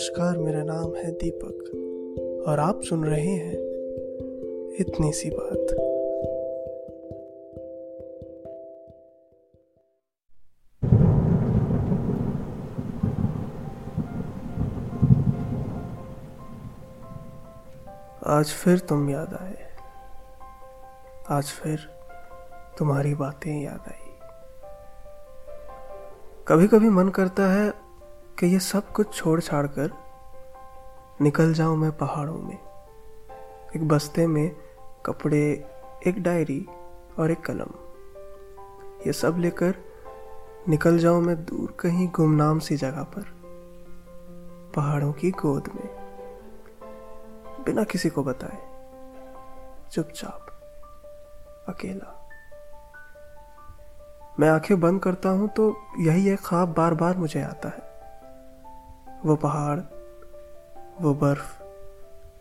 नमस्कार, मेरा नाम है दीपक और आप सुन रहे हैं इतनी सी बात। आज फिर तुम याद आए। आज फिर तुम्हारी बातें याद आई। कभी कभी मन करता है कि ये सब कुछ छोड़ छाड़ कर निकल जाऊँ मैं पहाड़ों में, एक बस्ते में कपड़े, एक डायरी और एक कलम। ये सब लेकर निकल जाऊँ मैं दूर कहीं गुमनाम सी जगह पर, पहाड़ों की गोद में। बिना किसी को बताए, चुपचाप, अकेला। मैं आँखें बंद करता हूँ तो यही एक ख्वाब बार बार मुझे आता है। वो पहाड़, वो बर्फ़,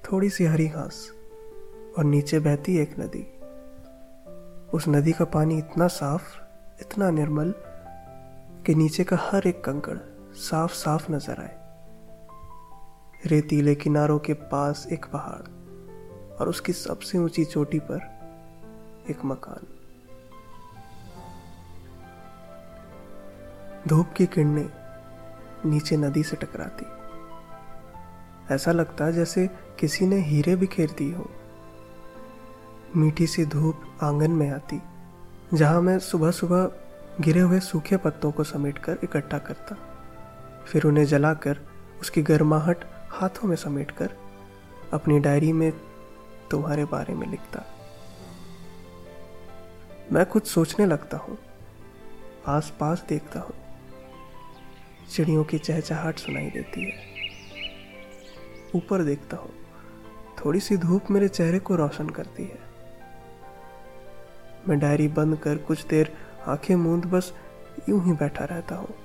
थोड़ी सी हरी घास और नीचे बहती एक नदी। उस नदी का पानी इतना साफ़, इतना निर्मल कि नीचे का हर एक कंकड़ साफ़ साफ़ नज़र आए। रेतीले किनारों के पास एक पहाड़ और उसकी सबसे ऊँची चोटी पर एक मकान। धूप की किरणें नीचे नदी से टकराती। ऐसा लगता जैसे किसी ने हीरे बिखेर दिए हो। मीठी सी धूप आँगन में आती, जहाँ मैं सुबह सुबह गिरे हुए सूखे पत्तों को समेटकर इकट्ठा करता। फिर उन्हें जलाकर उसकी गर्माहट हाथों में समेटकर अपनी डायरी में तुम्हारे बारे में लिखता। मैं कुछ सोचने लगता हूँ आस पास देखता हूँ। चिड़ियों की चहचहाट सुनाई देती है। ऊपर देखता हूँ, थोड़ी सी धूप मेरे चेहरे को रोशन करती है। मैं डायरी बंद कर कुछ देर आँखें मूंद बस यूँ ही बैठा रहता हूँ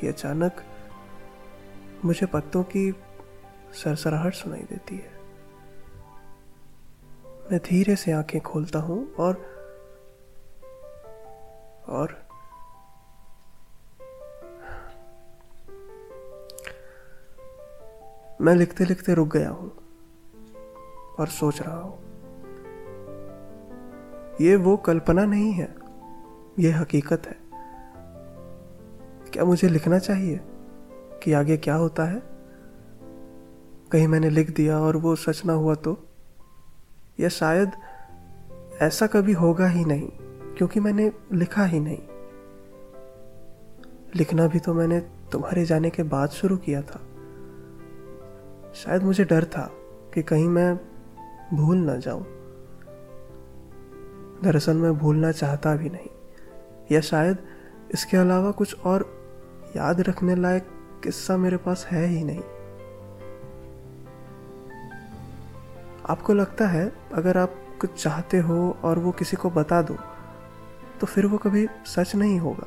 कि अचानक मुझे पत्तों की सरसराहट सुनाई देती है। मैं धीरे से आँखें खोलता हूँ और और मैं लिखते लिखते रुक गया हूँ और सोच रहा हूँ, ये वो कल्पना नहीं है, ये हकीकत है। क्या मुझे लिखना चाहिए कि आगे क्या होता है? कहीं मैंने लिख दिया और वो सच ना हुआ तो? या शायद ऐसा कभी होगा ही नहीं, क्योंकि मैंने लिखा ही नहीं। लिखना भी तो मैंने तुम्हारे जाने के बाद शुरू किया था। शायद मुझे डर था कि कहीं मैं भूल ना जाऊँ। दरअसल मैं भूलना चाहता भी नहीं, या शायद इसके अलावा कुछ और याद रखने लायक किस्सा मेरे पास है ही नहीं। आपको लगता है अगर आप कुछ चाहते हो और वो किसी को बता दो तो फिर वो कभी सच नहीं होगा।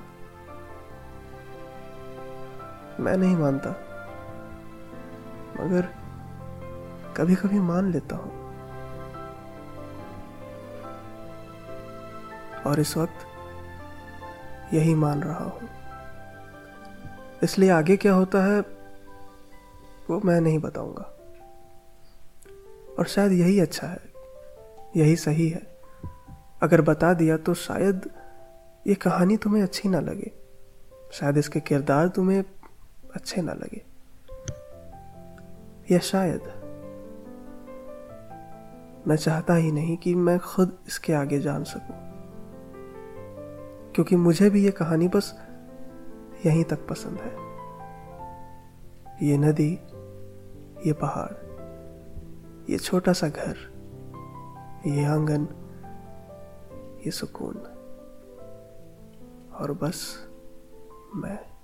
मैं नहीं मानता। मगर कभी कभी मान लेता हूँ। और इस वक्त यही मान रहा हूँ। इसलिए आगे क्या होता है, वो मैं नहीं बताऊँगा। और शायद यही अच्छा है, यही सही है। अगर बता दिया तो शायद ये कहानी तुम्हें अच्छी ना लगे। शायद इसके किरदार तुम्हें अच्छे ना लगे। या शायद? मैं चाहता ही नहीं कि मैं खुद इसके आगे जान सकूँ। क्योंकि मुझे भी ये कहानी बस यहीं तक पसंद है। ये नदी, ये पहाड़, ये छोटा सा घर, ये आँगन, ये सुकून। और बस मैं।